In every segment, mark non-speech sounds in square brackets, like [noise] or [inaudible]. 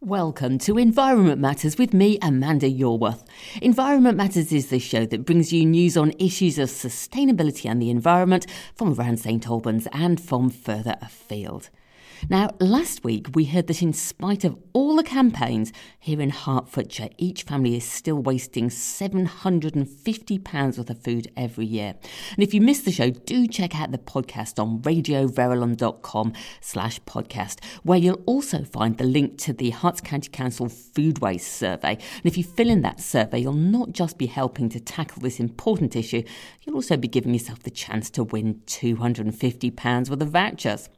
Welcome to Environment Matters with me, Amanda Yorworth. Environment Matters is the show that brings you news on issues of sustainability and the environment from around St Albans and from further afield. Now, last week we heard that in spite of all the campaigns here in Hertfordshire, each family is still wasting £750 worth of food every year. And if you missed the show, do check out the podcast on radioverulam.com slash podcast, where you'll also find the link to the Herts County Council Food Waste Survey. And if you fill in that survey, you'll not just be helping to tackle this important issue, you'll also be giving yourself the chance to win £250 worth of vouchers.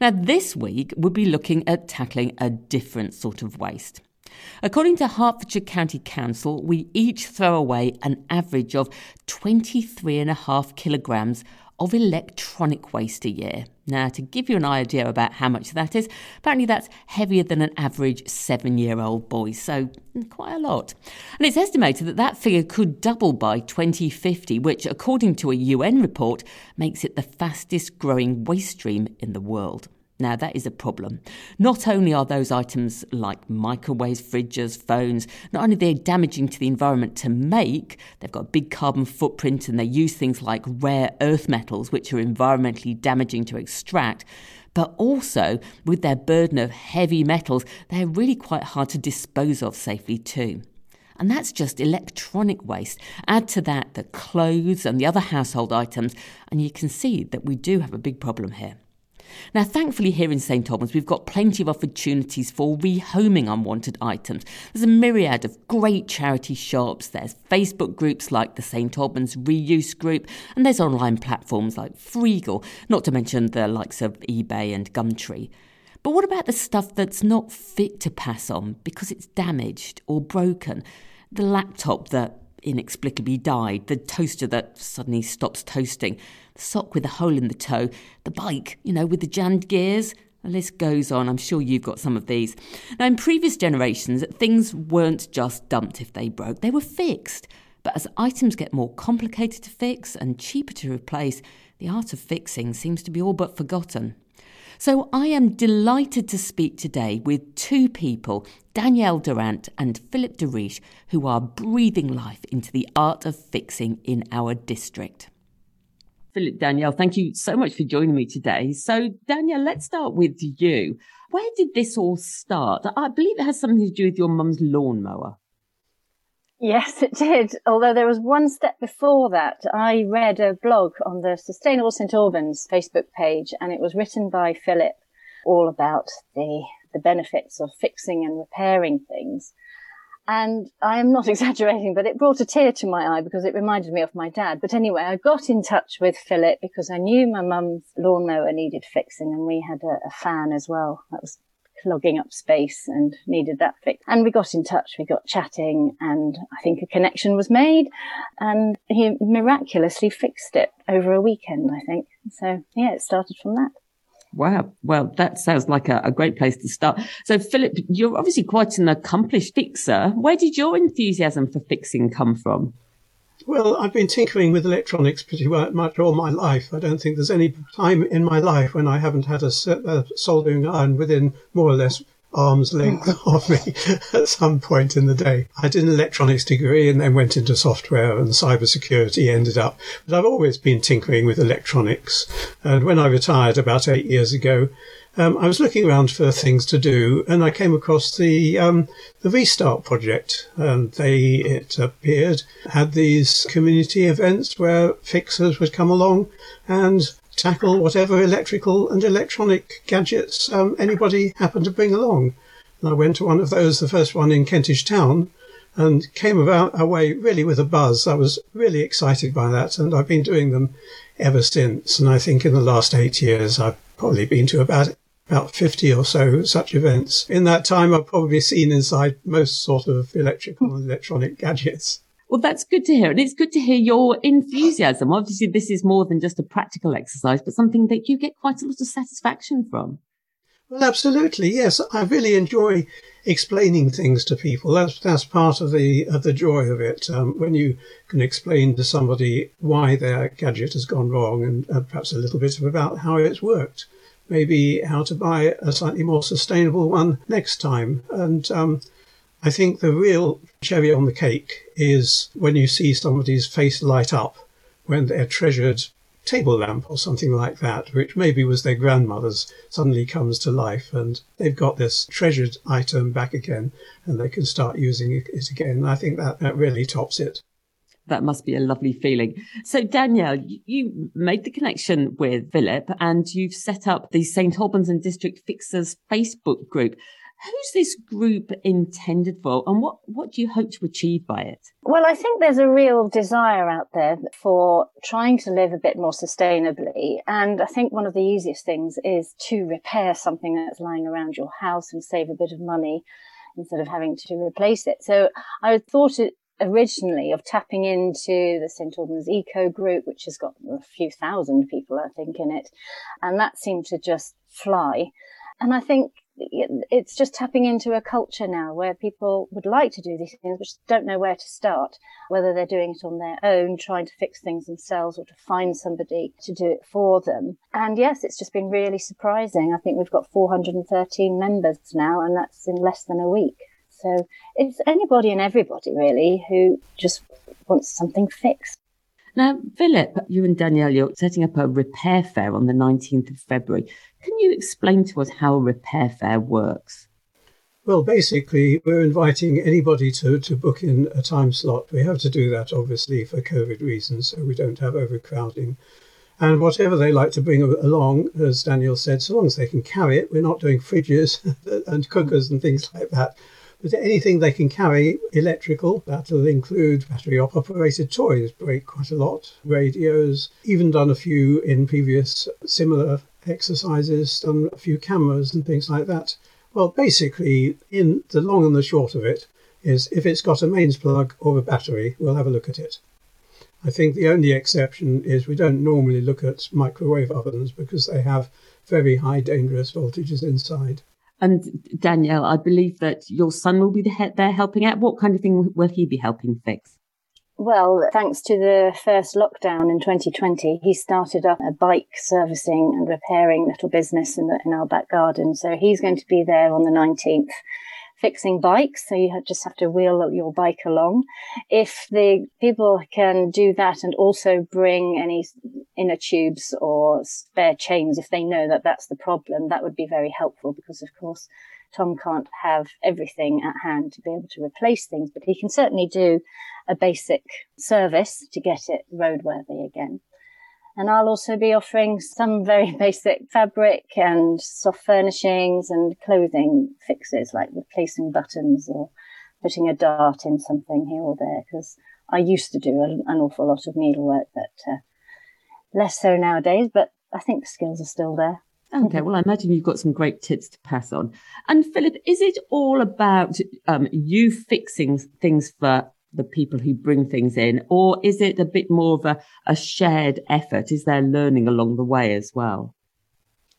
Now, this week we'll be looking at tackling a different sort of waste. According to Hertfordshire County Council, we each throw away an average of 23.5 kilograms of electronic waste a year. Now, to give you an idea about how much that is, apparently that's heavier than an average seven year old boy, so mm, quite a lot. And it's estimated that that figure could double by 2050, which, according to a UN report, makes it the fastest growing waste stream in the world. Now, that is a problem. Not only are those items like microwaves, fridges, phones, not only they're damaging to the environment to make, they've got a big carbon footprint and they use things like rare earth metals, which are environmentally damaging to extract, but also with their burden of heavy metals, they're really quite hard to dispose of safely too. And that's just electronic waste. Add to that the clothes and the other household items, and you can see that we do have a big problem here. Now, thankfully, here in St Albans, we've got plenty of opportunities for rehoming unwanted items. There's a myriad of great charity shops, there's Facebook groups like the St Albans Reuse Group, and there's online platforms like Freegle, not to mention the likes of eBay and Gumtree. But what about the stuff that's not fit to pass on because it's damaged or broken? The laptop that inexplicably died, the toaster that suddenly stops toasting, the sock with a hole in the toe, the bike, you know, with the jammed gears. The list goes on. I'm sure you've got some of these. Now, in previous generations, things weren't just dumped if they broke, they were fixed. But as items get more complicated to fix and cheaper to replace, the art of fixing seems to be all but forgotten. So I am delighted to speak today with two people, Danielle Durant and Philip DeRiche, who are breathing life into the art of fixing in our district. Philip, Danielle, thank you so much for joining me today. So, Danielle, let's start with you. Where did this all start? I believe it has something to do with your mum's lawnmower. Yes, it did. Although there was one step before that. I read a blog on the Sustainable St Albans Facebook page, and it was written by Philip all about the, the benefits of fixing and repairing things. And I am not [laughs] exaggerating, but it brought a tear to my eye because it reminded me of my dad. But anyway, I got in touch with Philip because I knew my mum's lawnmower needed fixing and we had a, a fan as well. That was clogging up space and needed that fix. And we got in touch, we got chatting and I think a connection was made and he miraculously fixed it over a weekend, I think. So yeah, it started from that. Wow. Well, that sounds like a, a, great place to start. So, Philip, you're obviously quite an accomplished fixer. Where did your enthusiasm for fixing come from? Well, I've been tinkering with electronics pretty much all my life. I don't think there's any time in my life when I haven't had a, a soldering iron within more or less arm's length [laughs] of me [laughs] at some point in the day. I did an electronics degree and then went into software and cybersecurity ended up. But I've always been tinkering with electronics. And when I retired about eight years ago, um, I was looking around for things to do, and I came across the um, the Restart project. And they it appeared had these community events where fixers would come along and tackle whatever electrical and electronic gadgets um, anybody happened to bring along. And I went to one of those, the first one in Kentish Town, and came about away really with a buzz. I was really excited by that, and I've been doing them ever since. And I think in the last eight years, I've probably been to about about 50 or so such events. In that time, I've probably seen inside most sort of electrical and electronic gadgets. Well, that's good to hear. And it's good to hear your enthusiasm. Obviously, this is more than just a practical exercise, but something that you get quite a lot of satisfaction from. Well, absolutely. Yes. I really enjoy explaining things to people. That's, that's part of the, of the joy of it. Um, when you can explain to somebody why their gadget has gone wrong and, and perhaps a little bit about how it's worked. Maybe how to buy a slightly more sustainable one next time. And, um, I think the real cherry on the cake is when you see somebody's face light up when their treasured table lamp or something like that, which maybe was their grandmother's, suddenly comes to life and they've got this treasured item back again and they can start using it again. I think that, that really tops it. That must be a lovely feeling. So, Danielle, you made the connection with Philip and you've set up the St. Albans and District Fixers Facebook group. Who's this group intended for and what, what do you hope to achieve by it? Well, I think there's a real desire out there for trying to live a bit more sustainably. And I think one of the easiest things is to repair something that's lying around your house and save a bit of money instead of having to replace it. So I thought it originally of tapping into the St. Albans Eco Group, which has got a few thousand people, I think, in it. And that seemed to just fly. And I think it's just tapping into a culture now where people would like to do these things, but don't know where to start, whether they're doing it on their own, trying to fix things themselves, or to find somebody to do it for them. And yes, it's just been really surprising. I think we've got 413 members now, and that's in less than a week. So it's anybody and everybody really who just wants something fixed. Now, Philip, you and Danielle, you're setting up a repair fair on the 19th of February. Can you explain to us how a repair fair works? Well, basically, we're inviting anybody to, to book in a time slot. We have to do that, obviously, for COVID reasons, so we don't have overcrowding. And whatever they like to bring along, as Daniel said, so long as they can carry it, we're not doing fridges [laughs] and cookers and things like that. But anything they can carry electrical, that'll include battery operated toys, break quite a lot, radios, even done a few in previous similar exercises, done a few cameras and things like that. Well, basically, in the long and the short of it is if it's got a mains plug or a battery, we'll have a look at it. I think the only exception is we don't normally look at microwave ovens because they have very high dangerous voltages inside. And Danielle, I believe that your son will be there helping out. What kind of thing will he be helping fix? Well, thanks to the first lockdown in 2020, he started up a bike servicing and repairing little business in, the, in our back garden. So he's going to be there on the 19th fixing bikes. So you just have to wheel your bike along. If the people can do that and also bring any inner tubes or spare chains, if they know that that's the problem, that would be very helpful because of course Tom can't have everything at hand to be able to replace things, but he can certainly do a basic service to get it roadworthy again. And I'll also be offering some very [laughs] basic fabric and soft furnishings and clothing fixes like replacing buttons or putting a dart in something here or there because I used to do an, an, awful lot of needlework, but uh, less so nowadays. But I think the skills are still there. Okay, well, I imagine you've got some great tips to pass on. And Philip, is it all about um, you fixing things for the people who bring things in, or is it a bit more of a, a shared effort? Is there learning along the way as well?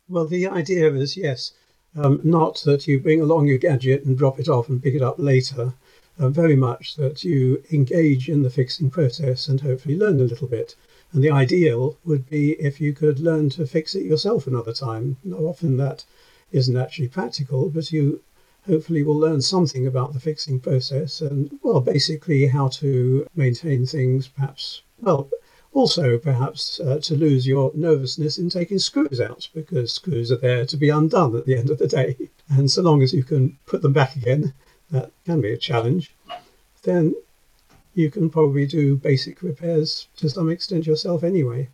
Well, the idea is yes, um, not that you bring along your gadget and drop it off and pick it up later. Uh, very much that you engage in the fixing process and hopefully learn a little bit. And the ideal would be if you could learn to fix it yourself another time. Now, often that isn't actually practical, but you hopefully we'll learn something about the fixing process and, well, basically how to maintain things, perhaps, well, also perhaps uh, to lose your nervousness in taking screws out because screws are there to be undone at the end of the day. [laughs] And so long as you can put them back again, that can be a challenge, then you can probably do basic repairs to some extent yourself anyway.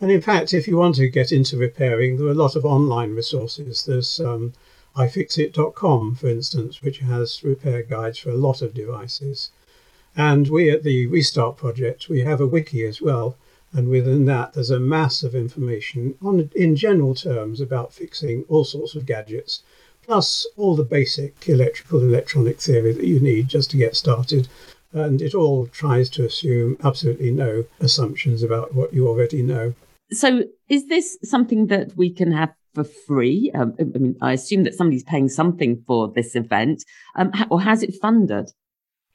And in fact, if you want to get into repairing, there are a lot of online resources. There's um, iFixit.com, for instance, which has repair guides for a lot of devices. And we at the Restart Project, we have a wiki as well. And within that, there's a mass of information on, in general terms about fixing all sorts of gadgets, plus all the basic electrical and electronic theory that you need just to get started. and it all tries to assume absolutely no assumptions about what you already know. So, is this something that we can have for free? Um, I mean, I assume that somebody's paying something for this event, um, or has it funded?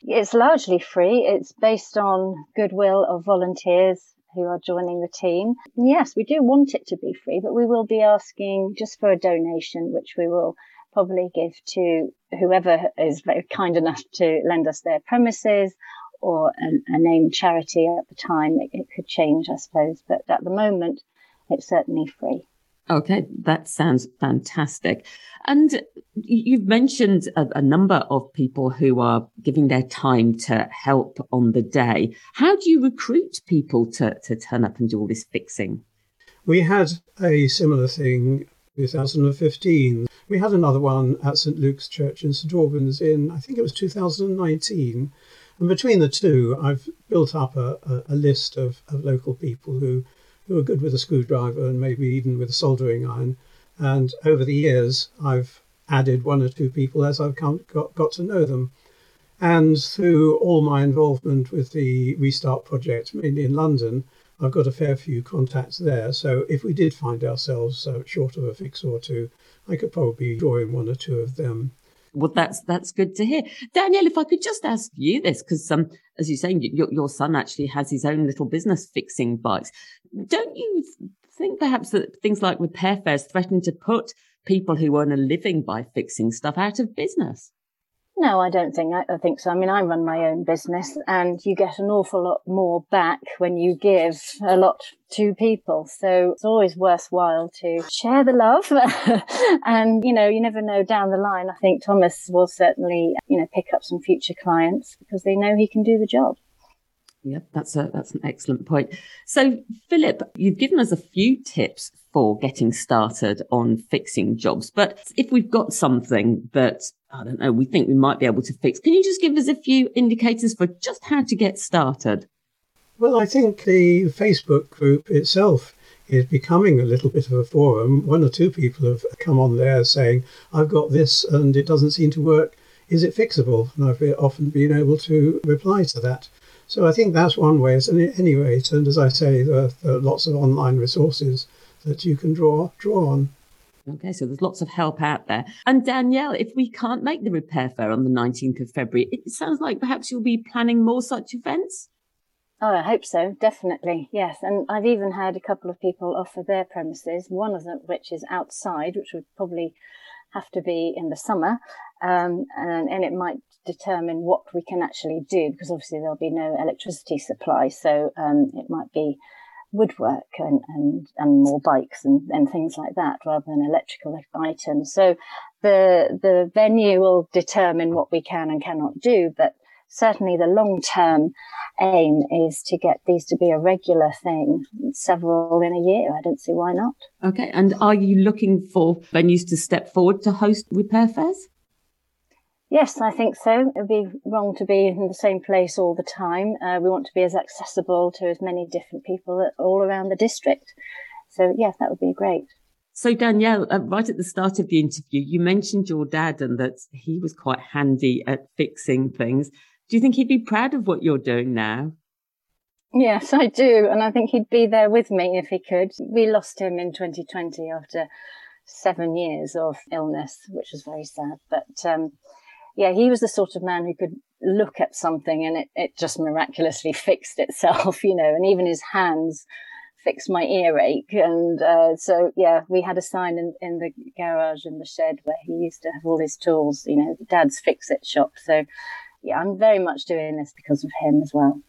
It's largely free. It's based on goodwill of volunteers who are joining the team. Yes, we do want it to be free, but we will be asking just for a donation, which we will probably give to whoever is very kind enough to lend us their premises or a, a named charity at the time. It, it could change, I suppose, but at the moment, it's certainly free. Okay, that sounds fantastic. And you've mentioned a, a, number of people who are giving their time to help on the day. How do you recruit people to, to turn up and do all this fixing? We had a similar thing in 2015. We had another one at St Luke's Church in St Albans in, I think it was 2019. And between the two, I've built up a, a, a list of, of local people who who are good with a screwdriver and maybe even with a soldering iron. And over the years, I've added one or two people as I've come, got, got to know them. And through all my involvement with the Restart project, mainly in London, I've got a fair few contacts there. So if we did find ourselves uh, short of a fix or two, I could probably draw in one or two of them well, that's that's good to hear, Danielle. If I could just ask you this, because um, as you're saying, your your son actually has his own little business fixing bikes. Don't you think perhaps that things like repair fairs threaten to put people who earn a living by fixing stuff out of business? No, I don't think I, I, think so. I mean, I run my own business, and you get an awful lot more back when you give a lot to people. So it's always worthwhile to share the love. [laughs] and you know, you never know down the line. I think Thomas will certainly, you know, pick up some future clients because they know he can do the job. Yep, that's a that's an excellent point. So, Philip, you've given us a few tips for getting started on fixing jobs. But if we've got something that I don't know, we think we might be able to fix, can you just give us a few indicators for just how to get started? Well, I think the Facebook group itself is becoming a little bit of a forum. One or two people have come on there saying, "I've got this and it doesn't seem to work. Is it fixable?" And I've often been able to reply to that. So I think that's one way. At any rate, and as I say, there, there are lots of online resources that you can draw draw on. Okay, so there's lots of help out there. And Danielle, if we can't make the repair fair on the 19th of February, it sounds like perhaps you'll be planning more such events. Oh, I hope so, definitely. Yes. And I've even had a couple of people offer their premises, one of them which is outside, which would probably have to be in the summer. Um, and, and it might determine what we can actually do because obviously there'll be no electricity supply. So um, it might be woodwork and, and, and more bikes and, and things like that rather than electrical items. So the, the venue will determine what we can and cannot do, but certainly the long term aim is to get these to be a regular thing, several in a year. I don't see why not. Okay. And are you looking for venues to step forward to host repair fairs? Yes, I think so. It would be wrong to be in the same place all the time. Uh, we want to be as accessible to as many different people all around the district. So, yes, that would be great. So, Danielle, uh, right at the start of the interview, you mentioned your dad and that he was quite handy at fixing things. Do you think he'd be proud of what you're doing now? Yes, I do. And I think he'd be there with me if he could. We lost him in 2020 after seven years of illness, which was very sad. But, um, yeah, he was the sort of man who could look at something and it, it just miraculously [laughs] fixed itself, you know, and even his hands fixed my earache. And uh, so, yeah, we had a sign in, in the garage in the shed where he used to have all his tools, you know, dad's fix it shop. So, yeah, I'm very much doing this because of him as well.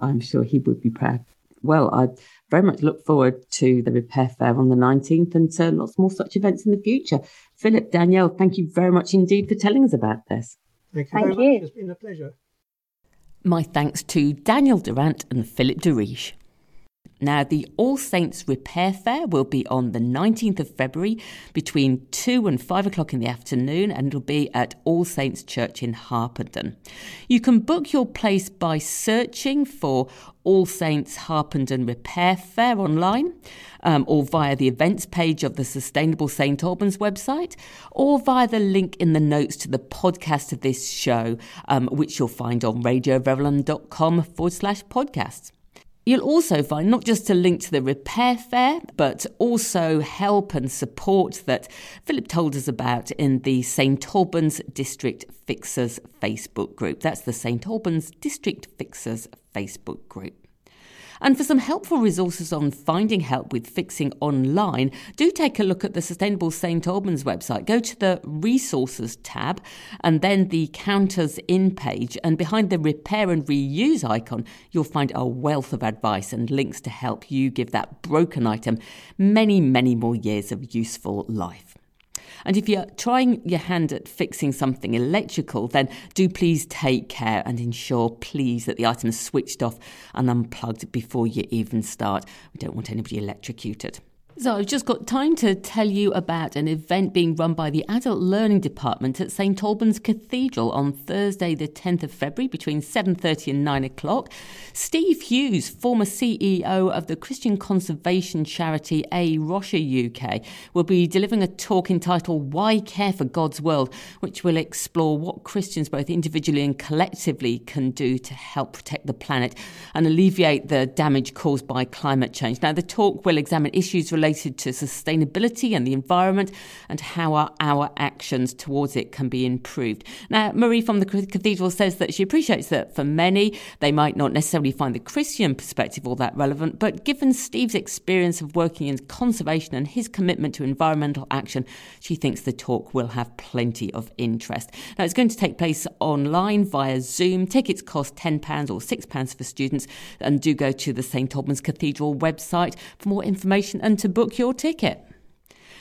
I'm sure he would be proud. Well, I very much look forward to the repair fair on the 19th and to lots more such events in the future. Philip, Danielle, thank you very much indeed for telling us about this. Thank you thank you. Much. It's been a pleasure. My thanks to Daniel Durant and Philip de Riche. Now, the All Saints Repair Fair will be on the 19th of February between 2 and 5 o'clock in the afternoon, and it'll be at All Saints Church in Harpenden. You can book your place by searching for All Saints Harpenden Repair Fair online, um, or via the events page of the Sustainable St Albans website, or via the link in the notes to the podcast of this show, um, which you'll find on radioverulam.com forward slash podcasts. You'll also find not just a link to the repair fair, but also help and support that Philip told us about in the St Albans District Fixers Facebook group. That's the St Albans District Fixers Facebook group. And for some helpful resources on finding help with fixing online, do take a look at the Sustainable St Albans website. Go to the Resources tab and then the Counters In page. And behind the Repair and Reuse icon, you'll find a wealth of advice and links to help you give that broken item many, many more years of useful life. And if you're trying your hand at fixing something electrical, then do please take care and ensure, please, that the item is switched off and unplugged before you even start. We don't want anybody electrocuted. So I've just got time to tell you about an event being run by the Adult Learning Department at St Albans Cathedral on Thursday the 10th of February between 7:30 and 9 o'clock. Steve Hughes, former CEO of the Christian conservation charity A Rocha UK, will be delivering a talk entitled Why Care for God's World, which will explore what Christians both individually and collectively can do to help protect the planet and alleviate the damage caused by climate change. Now the talk will examine issues related related to sustainability and the environment and how our, our actions towards it can be improved. Now, Marie from the Cathedral says that she appreciates that for many, they might not necessarily find the Christian perspective all that relevant, but given Steve's experience of working in conservation and his commitment to environmental action, she thinks the talk will have plenty of interest. Now, it's going to take place online via Zoom. Tickets cost £10 or £6 for students, and do go to the St Albans Cathedral website for more information and to book your ticket.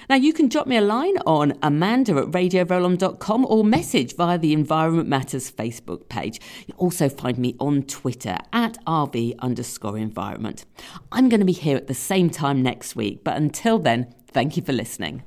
Now, you can drop me a line on amanda at radioverulam.com or message via the Environment Matters Facebook page. You'll also find me on Twitter at RV underscore environment. I'm going to be here at the same time next week, but until then, thank you for listening.